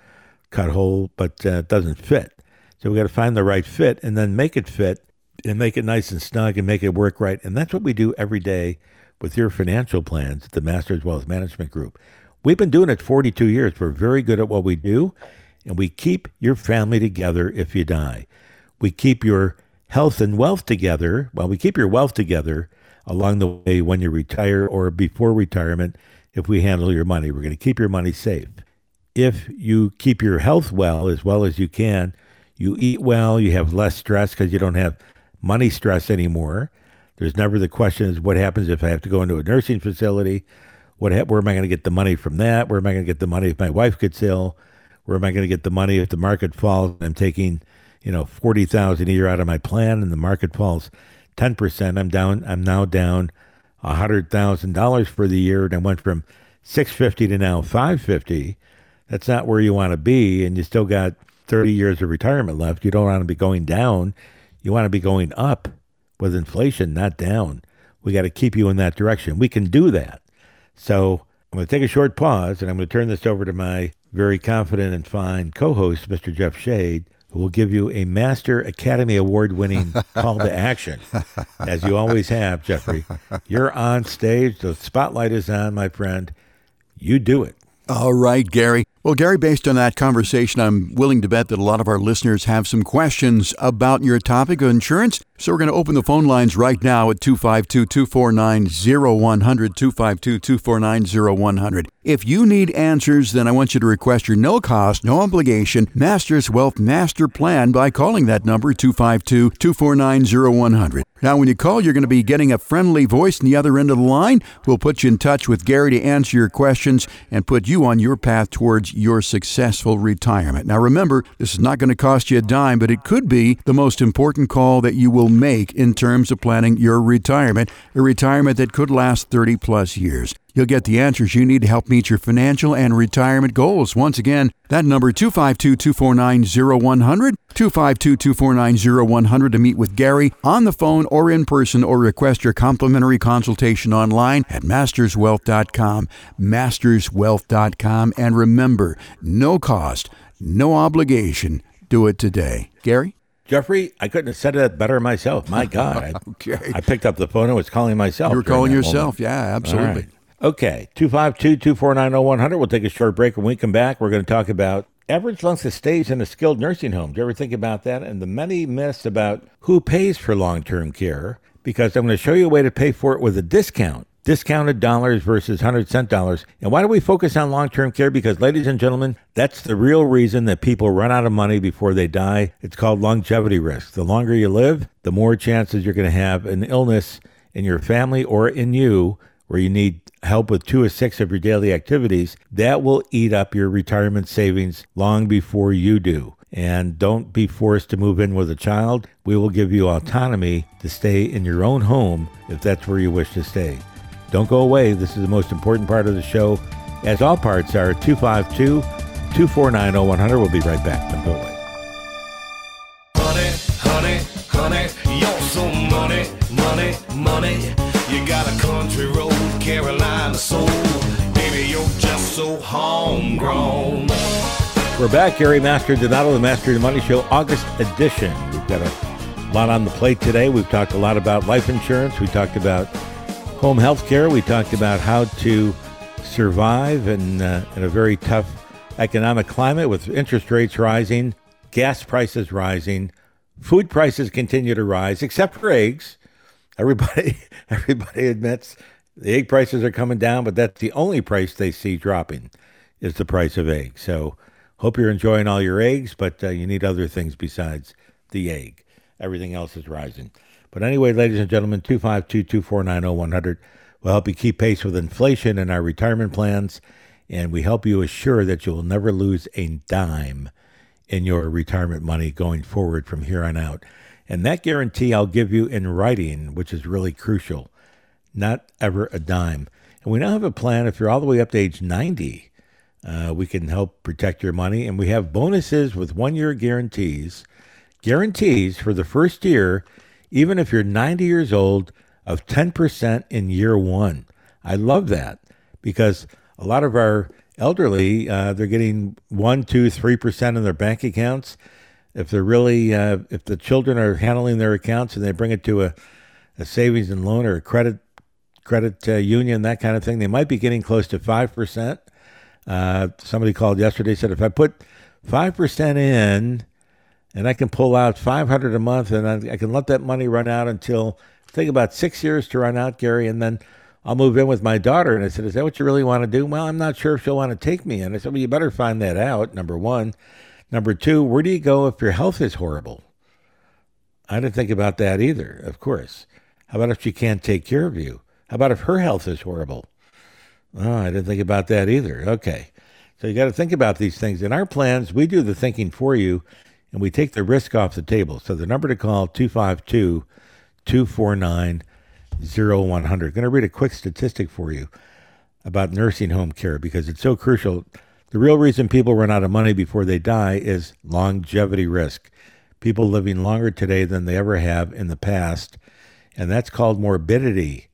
cut hole, but uh, it doesn't fit. So we got to find the right fit and then make it fit and make it nice and snug and make it work right. And that's what we do every day with your financial plans at the Masters Wealth Management Group. We've been doing it 42 years. We're very good at what we do, and we keep your family together if you die. We keep your health and wealth together. Well, we keep your wealth together along the way when you retire or before retirement if we handle your money. We're going to keep your money safe. If you keep your health well as well as you can, you eat well, you have less stress because you don't have money stress anymore. There's never the question is what happens if I have to go into a nursing facility what, where am I going to get the money from that? Where am I going to get the money if my wife gets ill? Where am I going to get the money if the market falls? I'm taking, you know, forty thousand a year out of my plan, and the market falls ten percent. I'm down. I'm now down a hundred thousand dollars for the year, and I went from six fifty to now five fifty. That's not where you want to be, and you still got thirty years of retirement left. You don't want to be going down. You want to be going up with inflation, not down. We got to keep you in that direction. We can do that. So I'm going to take a short pause and I'm going to turn this over to my very confident and fine co host, Mr. Jeff Shade, who will give you a Master Academy Award winning call to action, [laughs] as you always have, Jeffrey. You're on stage. The spotlight is on, my friend. You do it. All right, Gary. Well, Gary, based on that conversation, I'm willing to bet that a lot of our listeners have some questions about your topic of insurance. So we're going to open the phone lines right now at 252 249 0100. 252 249 0100. If you need answers, then I want you to request your no cost, no obligation Masters Wealth Master Plan by calling that number 252 249 0100. Now, when you call, you're going to be getting a friendly voice on the other end of the line. We'll put you in touch with Gary to answer your questions and put you on your path towards your successful retirement. Now, remember, this is not going to cost you a dime, but it could be the most important call that you will make in terms of planning your retirement, a retirement that could last 30 plus years. You'll get the answers you need to help meet your financial and retirement goals. Once again, that number 252-249-0100, 252-249-0100 to meet with Gary on the phone or in person or request your complimentary consultation online at masterswealth.com, masterswealth.com and remember, no cost, no obligation. Do it today. Gary? Jeffrey, I couldn't have said it better myself. My God. [laughs] okay. I, I picked up the phone and was calling myself. You were calling yourself. Moment. Yeah, absolutely. Okay, 252 249 0100. We'll take a short break. When we come back, we're going to talk about average length of stays in a skilled nursing home. Do you ever think about that? And the many myths about who pays for long term care, because I'm going to show you a way to pay for it with a discount. Discounted dollars versus 100 cent dollars. And why do we focus on long term care? Because, ladies and gentlemen, that's the real reason that people run out of money before they die. It's called longevity risk. The longer you live, the more chances you're going to have an illness in your family or in you where you need help with two or six of your daily activities, that will eat up your retirement savings long before you do. And don't be forced to move in with a child. We will give you autonomy to stay in your own home if that's where you wish to stay. Don't go away. This is the most important part of the show, as all parts are. 252 249 0100. We'll be right back. Don't go away. Honey, you're so money, money, money. You got a country road, Carolina soul. Baby, you're just so homegrown. We're back. Gary Mastrodonato, the Master of the Money Show, August edition. We've got a lot on the plate today. We've talked a lot about life insurance. We talked about home health care. We talked about how to survive in, uh, in a very tough economic climate with interest rates rising, gas prices rising, food prices continue to rise, except for eggs. Everybody, [laughs] everybody admits the egg prices are coming down, but that's the only price they see dropping is the price of eggs. So Hope you're enjoying all your eggs, but uh, you need other things besides the egg. Everything else is rising. But anyway, ladies and gentlemen, 252 249 100 will help you keep pace with inflation in our retirement plans, and we help you assure that you will never lose a dime in your retirement money going forward from here on out. And that guarantee I'll give you in writing, which is really crucial, not ever a dime. And we now have a plan if you're all the way up to age 90 uh, we can help protect your money, and we have bonuses with one year guarantees. Guarantees for the first year, even if you're 90 years old, of 10% in year one. I love that because a lot of our elderly, uh, they're getting one, two, three percent in their bank accounts. If they're really, uh, if the children are handling their accounts and they bring it to a, a savings and loan or a credit credit uh, union, that kind of thing, they might be getting close to five percent. Uh, somebody called yesterday said if I put five percent in, and I can pull out five hundred a month, and I, I, can let that money run out until take about six years to run out, Gary, and then I'll move in with my daughter. And I said, "Is that what you really want to do?" Well, I'm not sure if she'll want to take me in. I said, "Well, you better find that out." Number one, number two, where do you go if your health is horrible? I didn't think about that either. Of course. How about if she can't take care of you? How about if her health is horrible? Oh, I didn't think about that either. Okay. So you got to think about these things. In our plans, we do the thinking for you and we take the risk off the table. So the number to call 252 249 0100. Going to read a quick statistic for you about nursing home care because it's so crucial. The real reason people run out of money before they die is longevity risk. People living longer today than they ever have in the past, and that's called morbidity.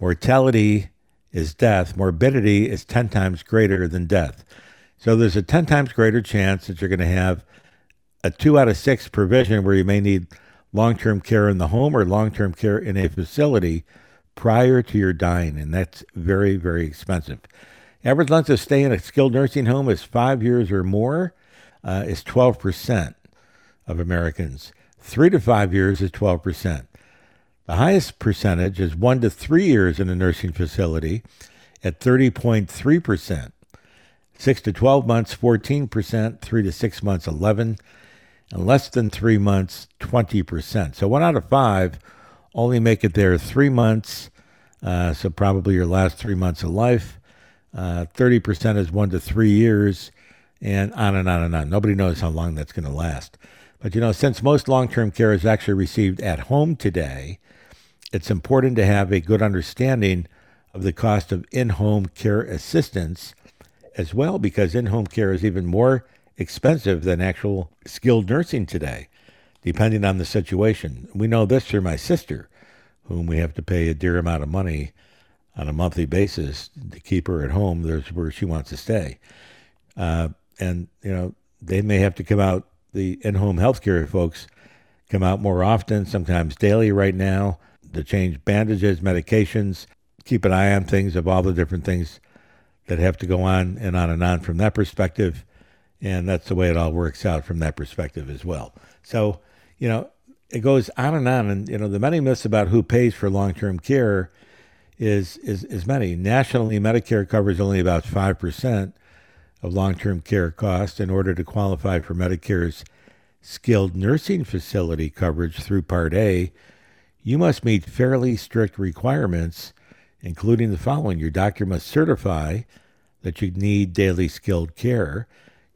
Mortality is death, morbidity is 10 times greater than death. So there's a 10 times greater chance that you're going to have a two out of six provision where you may need long term care in the home or long term care in a facility prior to your dying. And that's very, very expensive. Average length of stay in a skilled nursing home is five years or more, uh, is 12% of Americans. Three to five years is 12%. The highest percentage is one to three years in a nursing facility at 30.3%. Six to 12 months, 14%. Three to six months, 11 and less than three months, 20%. So one out of five only make it there three months. Uh, so probably your last three months of life. Uh, 30% is one to three years, and on and on and on. Nobody knows how long that's going to last. But you know, since most long term care is actually received at home today, it's important to have a good understanding of the cost of in home care assistance as well, because in home care is even more expensive than actual skilled nursing today, depending on the situation. We know this through my sister, whom we have to pay a dear amount of money on a monthly basis to keep her at home. There's where she wants to stay. Uh, and, you know, they may have to come out, the in home healthcare folks come out more often, sometimes daily right now to change bandages, medications, keep an eye on things of all the different things that have to go on and on and on from that perspective. And that's the way it all works out from that perspective as well. So, you know, it goes on and on. And, you know, the many myths about who pays for long term care is, is, is many. Nationally, Medicare covers only about 5% of long term care costs. In order to qualify for Medicare's skilled nursing facility coverage through Part A, you must meet fairly strict requirements, including the following your doctor must certify that you need daily skilled care.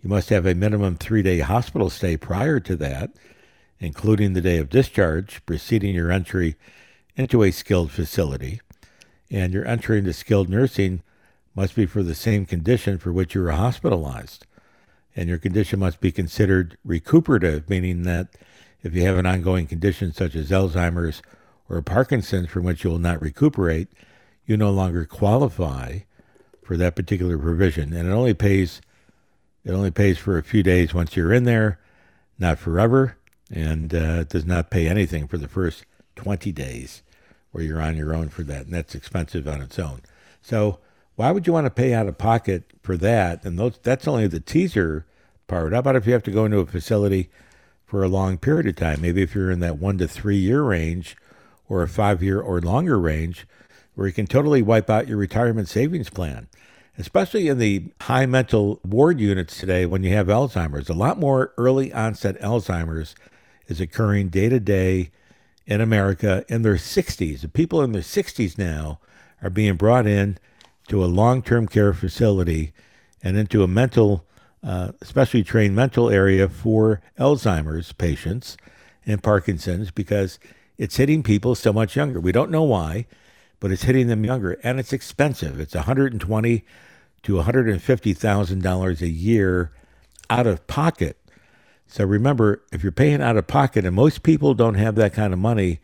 You must have a minimum three day hospital stay prior to that, including the day of discharge preceding your entry into a skilled facility. And your entry into skilled nursing must be for the same condition for which you were hospitalized. And your condition must be considered recuperative, meaning that if you have an ongoing condition such as Alzheimer's or Parkinson's from which you will not recuperate, you no longer qualify for that particular provision. And it only pays it only pays for a few days once you're in there, not forever, and uh, it does not pay anything for the first 20 days where you're on your own for that, and that's expensive on its own. So why would you want to pay out of pocket for that? And those, that's only the teaser part. How about if you have to go into a facility for a long period of time? Maybe if you're in that one to three year range or a five year or longer range, where you can totally wipe out your retirement savings plan especially in the high mental ward units today when you have Alzheimer's. A lot more early onset Alzheimer's is occurring day to day in America in their 60s. The people in their 60s now are being brought in to a long term care facility and into a mental, uh, especially trained mental area for Alzheimer's patients and Parkinson's because it's hitting people so much younger. We don't know why, but it's hitting them younger and it's expensive. It's 120 to $150,000 a year out of pocket. So remember, if you're paying out of pocket, and most people don't have that kind of money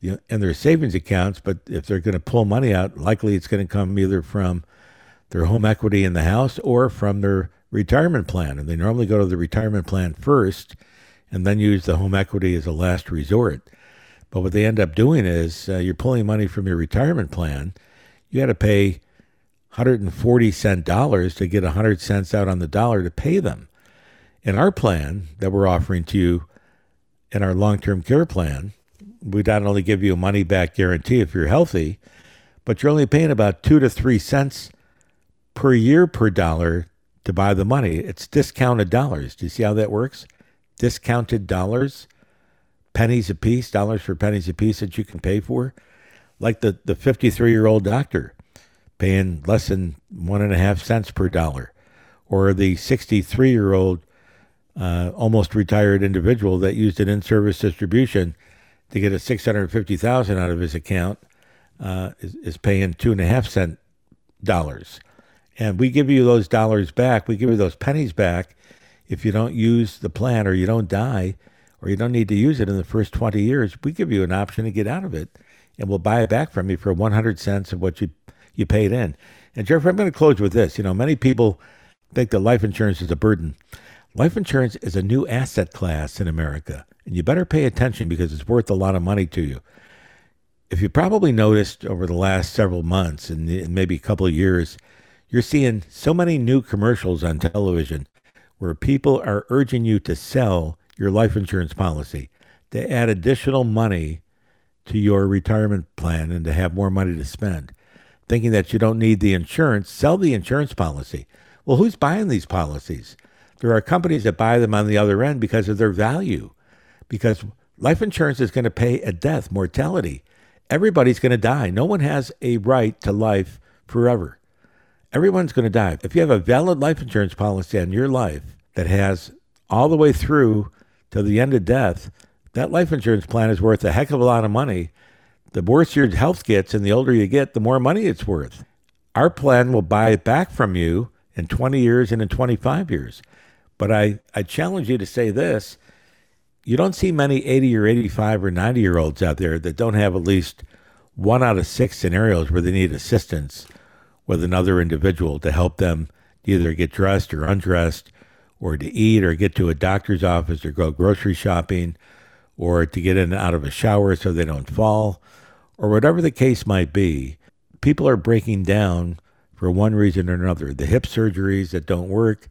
you know, in their savings accounts, but if they're going to pull money out, likely it's going to come either from their home equity in the house or from their retirement plan. And they normally go to the retirement plan first and then use the home equity as a last resort. But what they end up doing is uh, you're pulling money from your retirement plan. You got to pay 140 cent dollars to get 100 cents out on the dollar to pay them. In our plan that we're offering to you in our long term care plan, we not only give you a money back guarantee if you're healthy, but you're only paying about two to three cents per year per dollar to buy the money. It's discounted dollars. Do you see how that works? Discounted dollars, pennies a piece, dollars for pennies a piece that you can pay for. Like the, the 53 year old doctor paying less than one and a half cents per dollar, or the 63 year old uh, almost retired individual that used an in-service distribution to get a 650,000 out of his account uh, is, is paying two and a half cent dollars. And we give you those dollars back. We give you those pennies back if you don't use the plan or you don't die or you don't need to use it in the first 20 years. We give you an option to get out of it and we'll buy it back from you for 100 cents of what you you paid in. And Jeffrey, I'm going to close with this. You know, many people think that life insurance is a burden. Life insurance is a new asset class in America, and you better pay attention because it's worth a lot of money to you. If you probably noticed over the last several months and maybe a couple of years, you're seeing so many new commercials on television where people are urging you to sell your life insurance policy, to add additional money to your retirement plan, and to have more money to spend thinking that you don't need the insurance, sell the insurance policy. Well, who's buying these policies? There are companies that buy them on the other end because of their value, because life insurance is going to pay at death, mortality. Everybody's going to die. No one has a right to life forever. Everyone's going to die. If you have a valid life insurance policy on your life that has all the way through to the end of death, that life insurance plan is worth a heck of a lot of money the worse your health gets and the older you get, the more money it's worth. Our plan will buy it back from you in 20 years and in 25 years. But I, I challenge you to say this you don't see many 80 or 85 or 90 year olds out there that don't have at least one out of six scenarios where they need assistance with another individual to help them either get dressed or undressed or to eat or get to a doctor's office or go grocery shopping or to get in and out of a shower so they don't fall or whatever the case might be, people are breaking down for one reason or another. The hip surgeries that don't work,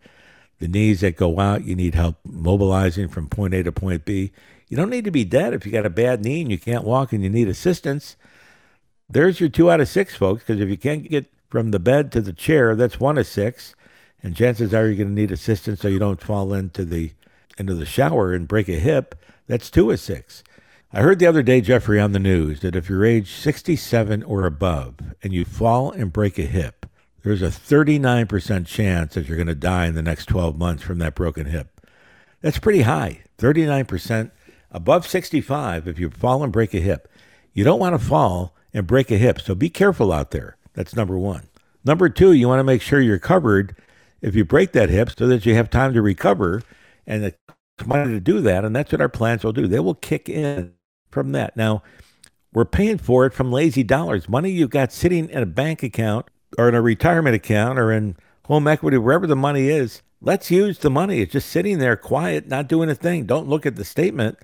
the knees that go out, you need help mobilizing from point A to point B. You don't need to be dead if you got a bad knee and you can't walk and you need assistance. There's your two out of six, folks, because if you can't get from the bed to the chair, that's one of six. And chances are you're going to need assistance so you don't fall into the into the shower and break a hip. That's two of six. I heard the other day, Jeffrey, on the news that if you're age 67 or above and you fall and break a hip, there's a 39% chance that you're going to die in the next 12 months from that broken hip. That's pretty high. 39% above 65 if you fall and break a hip. You don't want to fall and break a hip, so be careful out there. That's number one. Number two, you want to make sure you're covered if you break that hip so that you have time to recover and the money to do that. And that's what our plans will do. They will kick in from that. Now, we're paying for it from lazy dollars, money you've got sitting in a bank account or in a retirement account or in home equity, wherever the money is. Let's use the money. It's just sitting there quiet, not doing a thing. Don't look at the statement.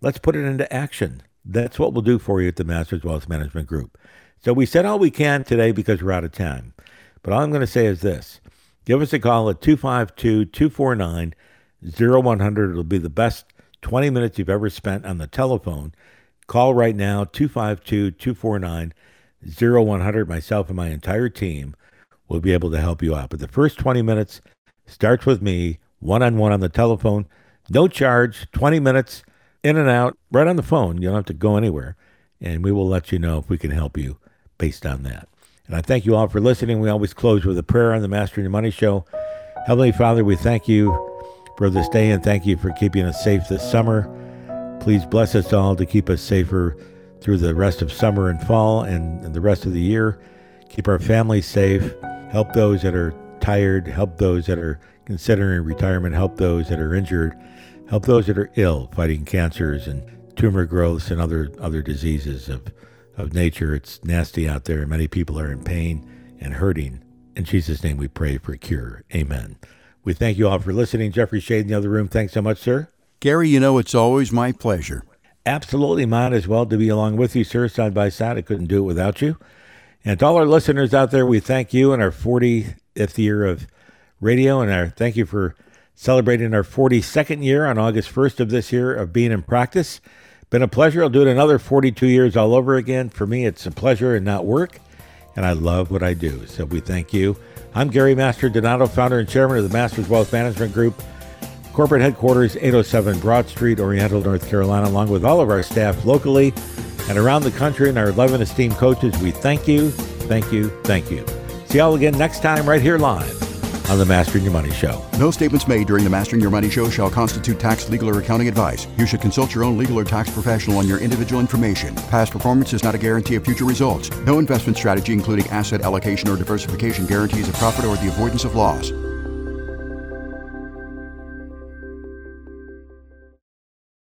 Let's put it into action. That's what we'll do for you at the Masters Wealth Management Group. So we said all we can today because we're out of time. But all I'm going to say is this give us a call at 252 249 0100. It'll be the best 20 minutes you've ever spent on the telephone. Call right now 252 249 0100. Myself and my entire team will be able to help you out. But the first 20 minutes starts with me, one on one on the telephone. No charge, 20 minutes in and out, right on the phone. You don't have to go anywhere. And we will let you know if we can help you based on that. And I thank you all for listening. We always close with a prayer on the Mastering Your Money Show. Heavenly Father, we thank you for this day and thank you for keeping us safe this summer. Please bless us all to keep us safer through the rest of summer and fall and, and the rest of the year. Keep our families safe. Help those that are tired. Help those that are considering retirement. Help those that are injured. Help those that are ill, fighting cancers and tumor growths and other other diseases of of nature. It's nasty out there. Many people are in pain and hurting. In Jesus' name we pray for a cure. Amen. We thank you all for listening. Jeffrey Shade in the other room. Thanks so much, sir. Gary, you know it's always my pleasure. Absolutely mine as well to be along with you, sir, side by side. I couldn't do it without you. And to all our listeners out there, we thank you in our 40th year of radio, and our thank you for celebrating our 42nd year on August 1st of this year of being in practice. Been a pleasure. I'll do it another 42 years all over again. For me, it's a pleasure and not work, and I love what I do. So we thank you. I'm Gary Mastrodonato, founder and chairman of the Masters Wealth Management Group, corporate headquarters 807 Broad Street, Oriental, North Carolina, along with all of our staff locally and around the country and our 11 esteemed coaches. We thank you, thank you, thank you. See y'all again next time right here live on the Mastering Your Money Show. No statements made during the Mastering Your Money Show shall constitute tax, legal, or accounting advice. You should consult your own legal or tax professional on your individual information. Past performance is not a guarantee of future results. No investment strategy, including asset allocation or diversification, guarantees a profit or the avoidance of loss.